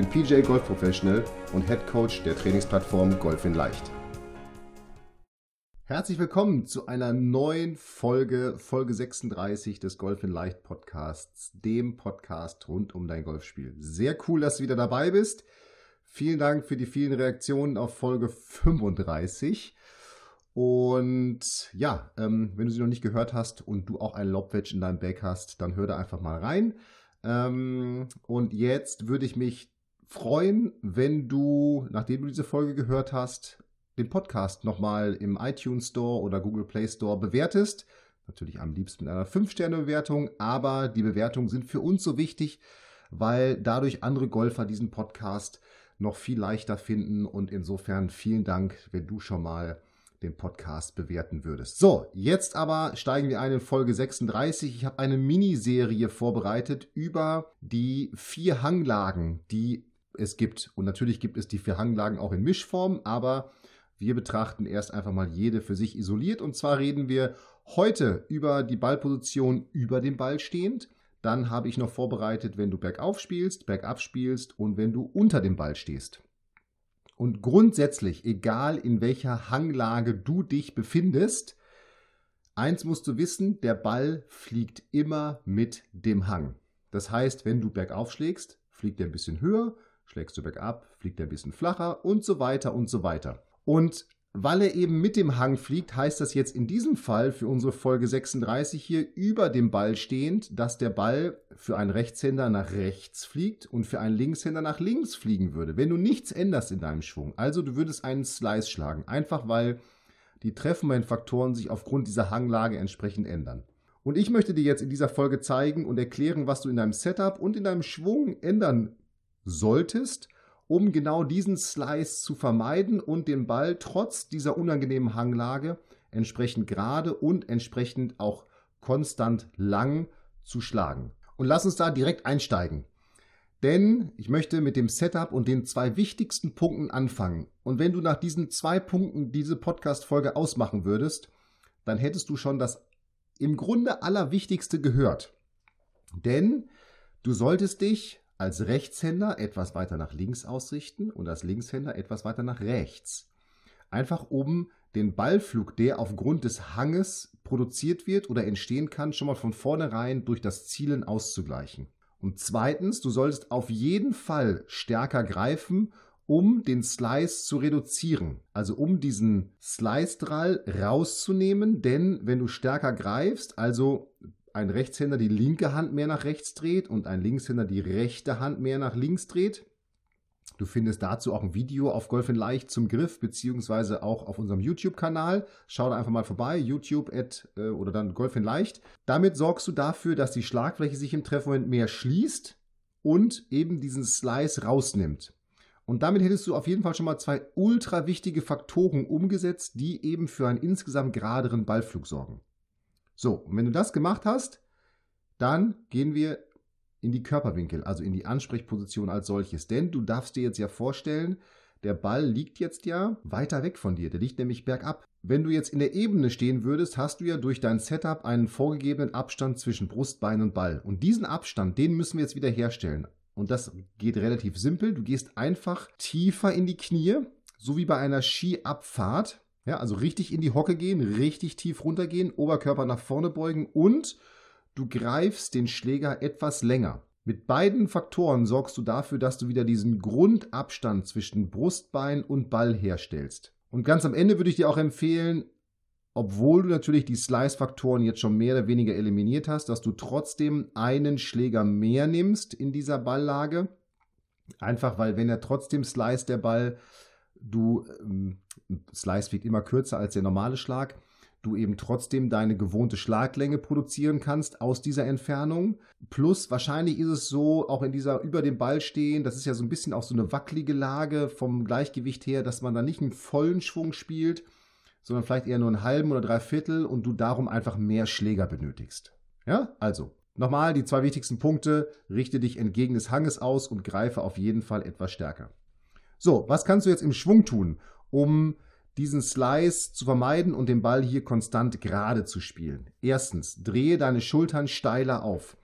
bin PJ Golf Professional und Head Coach der Trainingsplattform Golf in Leicht. Herzlich willkommen zu einer neuen Folge, Folge 36 des Golf in Leicht Podcasts, dem Podcast rund um dein Golfspiel. Sehr cool, dass du wieder dabei bist. Vielen Dank für die vielen Reaktionen auf Folge 35. Und ja, ähm, wenn du sie noch nicht gehört hast und du auch ein Lobwedge in deinem Bag hast, dann hör da einfach mal rein. Ähm, und jetzt würde ich mich freuen, wenn du, nachdem du diese Folge gehört hast, den Podcast nochmal im iTunes Store oder Google Play Store bewertest. Natürlich am liebsten mit einer 5-Sterne-Bewertung, aber die Bewertungen sind für uns so wichtig, weil dadurch andere Golfer diesen Podcast noch viel leichter finden und insofern vielen Dank, wenn du schon mal den Podcast bewerten würdest. So, jetzt aber steigen wir ein in Folge 36. Ich habe eine Miniserie vorbereitet über die vier Hanglagen, die es gibt. Und natürlich gibt es die vier Hanglagen auch in Mischform, aber wir betrachten erst einfach mal jede für sich isoliert. Und zwar reden wir heute über die Ballposition über dem Ball stehend. Dann habe ich noch vorbereitet, wenn du bergauf spielst, bergab spielst und wenn du unter dem Ball stehst. Und grundsätzlich, egal in welcher Hanglage du dich befindest, eins musst du wissen, der Ball fliegt immer mit dem Hang. Das heißt, wenn du bergauf schlägst, fliegt er ein bisschen höher, schlägst du bergab, fliegt er ein bisschen flacher und so weiter und so weiter. Und weil er eben mit dem Hang fliegt, heißt das jetzt in diesem Fall für unsere Folge 36 hier über dem Ball stehend, dass der Ball für einen Rechtshänder nach rechts fliegt und für einen Linkshänder nach links fliegen würde, wenn du nichts änderst in deinem Schwung. Also du würdest einen Slice schlagen, einfach weil die treffenden Faktoren sich aufgrund dieser Hanglage entsprechend ändern. Und ich möchte dir jetzt in dieser Folge zeigen und erklären, was du in deinem Setup und in deinem Schwung ändern solltest, um genau diesen Slice zu vermeiden und den Ball trotz dieser unangenehmen Hanglage entsprechend gerade und entsprechend auch konstant lang zu schlagen. Und lass uns da direkt einsteigen. Denn ich möchte mit dem Setup und den zwei wichtigsten Punkten anfangen. Und wenn du nach diesen zwei Punkten diese Podcast-Folge ausmachen würdest, dann hättest du schon das im Grunde Allerwichtigste gehört. Denn du solltest dich als Rechtshänder etwas weiter nach links ausrichten und als Linkshänder etwas weiter nach rechts. Einfach um den Ballflug, der aufgrund des Hanges produziert wird oder entstehen kann, schon mal von vornherein durch das Zielen auszugleichen. Und zweitens, du solltest auf jeden Fall stärker greifen, um den Slice zu reduzieren. Also um diesen Slice-Drall rauszunehmen, denn wenn du stärker greifst, also ein Rechtshänder die linke Hand mehr nach rechts dreht und ein Linkshänder die rechte Hand mehr nach links dreht. Du findest dazu auch ein Video auf Golf in Leicht zum Griff, beziehungsweise auch auf unserem YouTube-Kanal. Schau da einfach mal vorbei, YouTube at, äh, oder dann Golf in Leicht. Damit sorgst du dafür, dass die Schlagfläche sich im Treffmoment mehr schließt und eben diesen Slice rausnimmt. Und damit hättest du auf jeden Fall schon mal zwei ultra wichtige Faktoren umgesetzt, die eben für einen insgesamt geraderen Ballflug sorgen. So, und wenn du das gemacht hast, dann gehen wir in die Körperwinkel, also in die Ansprechposition als solches. Denn du darfst dir jetzt ja vorstellen, der Ball liegt jetzt ja weiter weg von dir. Der liegt nämlich bergab. Wenn du jetzt in der Ebene stehen würdest, hast du ja durch dein Setup einen vorgegebenen Abstand zwischen Brustbein und Ball. Und diesen Abstand, den müssen wir jetzt wieder herstellen. Und das geht relativ simpel. Du gehst einfach tiefer in die Knie, so wie bei einer Skiabfahrt. Ja, also richtig in die Hocke gehen, richtig tief runtergehen, Oberkörper nach vorne beugen und du greifst den Schläger etwas länger. Mit beiden Faktoren sorgst du dafür, dass du wieder diesen Grundabstand zwischen Brustbein und Ball herstellst. Und ganz am Ende würde ich dir auch empfehlen, obwohl du natürlich die Slice-Faktoren jetzt schon mehr oder weniger eliminiert hast, dass du trotzdem einen Schläger mehr nimmst in dieser Balllage. Einfach weil, wenn er trotzdem slice der Ball, du, ähm, Slice wiegt immer kürzer als der normale Schlag, du eben trotzdem deine gewohnte Schlaglänge produzieren kannst aus dieser Entfernung. Plus wahrscheinlich ist es so, auch in dieser über dem Ball stehen, das ist ja so ein bisschen auch so eine wackelige Lage vom Gleichgewicht her, dass man da nicht einen vollen Schwung spielt, sondern vielleicht eher nur einen halben oder drei Viertel und du darum einfach mehr Schläger benötigst. Ja, also nochmal die zwei wichtigsten Punkte. Richte dich entgegen des Hanges aus und greife auf jeden Fall etwas stärker. So, was kannst du jetzt im Schwung tun, um diesen Slice zu vermeiden und den Ball hier konstant gerade zu spielen. Erstens, drehe deine Schultern steiler auf.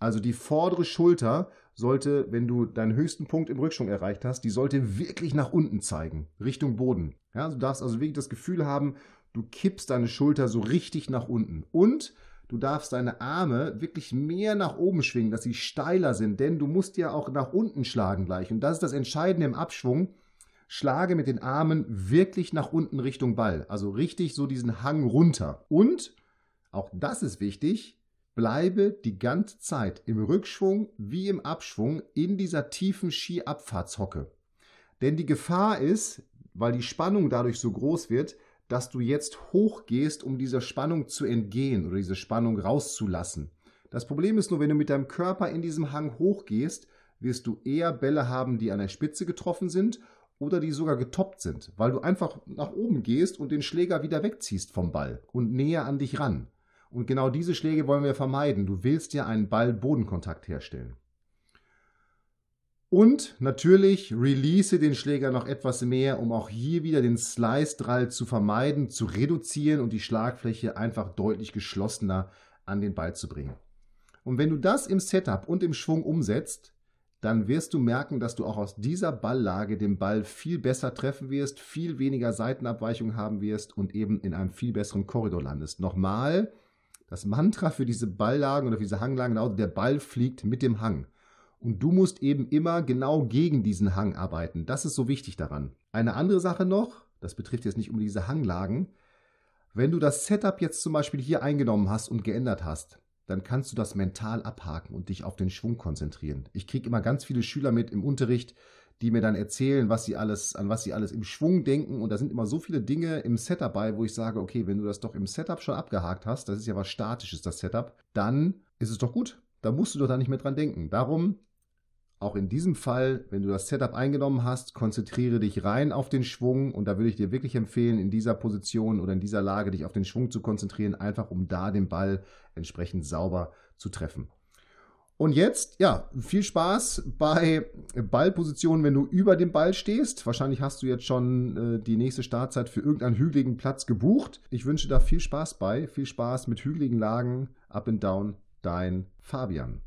Also die vordere Schulter sollte, wenn du deinen höchsten Punkt im Rückschwung erreicht hast, die sollte wirklich nach unten zeigen, Richtung Boden. Ja, du darfst also wirklich das Gefühl haben, du kippst deine Schulter so richtig nach unten. Und du darfst deine Arme wirklich mehr nach oben schwingen, dass sie steiler sind, denn du musst ja auch nach unten schlagen gleich. Und das ist das Entscheidende im Abschwung schlage mit den Armen wirklich nach unten Richtung Ball. Also richtig so diesen Hang runter. Und, auch das ist wichtig, bleibe die ganze Zeit im Rückschwung wie im Abschwung in dieser tiefen Skiabfahrtshocke. Denn die Gefahr ist, weil die Spannung dadurch so groß wird, dass du jetzt hochgehst, um dieser Spannung zu entgehen oder diese Spannung rauszulassen. Das Problem ist nur, wenn du mit deinem Körper in diesem Hang hochgehst, wirst du eher Bälle haben, die an der Spitze getroffen sind oder die sogar getoppt sind, weil du einfach nach oben gehst und den Schläger wieder wegziehst vom Ball und näher an dich ran. Und genau diese Schläge wollen wir vermeiden. Du willst ja einen Ball-Bodenkontakt herstellen. Und natürlich release den Schläger noch etwas mehr, um auch hier wieder den Slice-Drall zu vermeiden, zu reduzieren und die Schlagfläche einfach deutlich geschlossener an den Ball zu bringen. Und wenn du das im Setup und im Schwung umsetzt, dann wirst du merken, dass du auch aus dieser Balllage den Ball viel besser treffen wirst, viel weniger Seitenabweichung haben wirst und eben in einem viel besseren Korridor landest. Nochmal, das Mantra für diese Balllagen oder für diese Hanglagen lautet, der Ball fliegt mit dem Hang. Und du musst eben immer genau gegen diesen Hang arbeiten. Das ist so wichtig daran. Eine andere Sache noch, das betrifft jetzt nicht um diese Hanglagen, wenn du das Setup jetzt zum Beispiel hier eingenommen hast und geändert hast, dann kannst du das mental abhaken und dich auf den Schwung konzentrieren. Ich kriege immer ganz viele Schüler mit im Unterricht, die mir dann erzählen, was sie alles, an was sie alles im Schwung denken. Und da sind immer so viele Dinge im Setup bei, wo ich sage, okay, wenn du das doch im Setup schon abgehakt hast, das ist ja was Statisches, das Setup, dann ist es doch gut. Da musst du doch da nicht mehr dran denken. Darum auch in diesem Fall, wenn du das Setup eingenommen hast, konzentriere dich rein auf den Schwung und da würde ich dir wirklich empfehlen, in dieser Position oder in dieser Lage dich auf den Schwung zu konzentrieren, einfach um da den Ball entsprechend sauber zu treffen. Und jetzt, ja, viel Spaß bei Ballpositionen, wenn du über dem Ball stehst. Wahrscheinlich hast du jetzt schon äh, die nächste Startzeit für irgendeinen hügeligen Platz gebucht. Ich wünsche da viel Spaß bei, viel Spaß mit hügeligen Lagen, up and down, dein Fabian.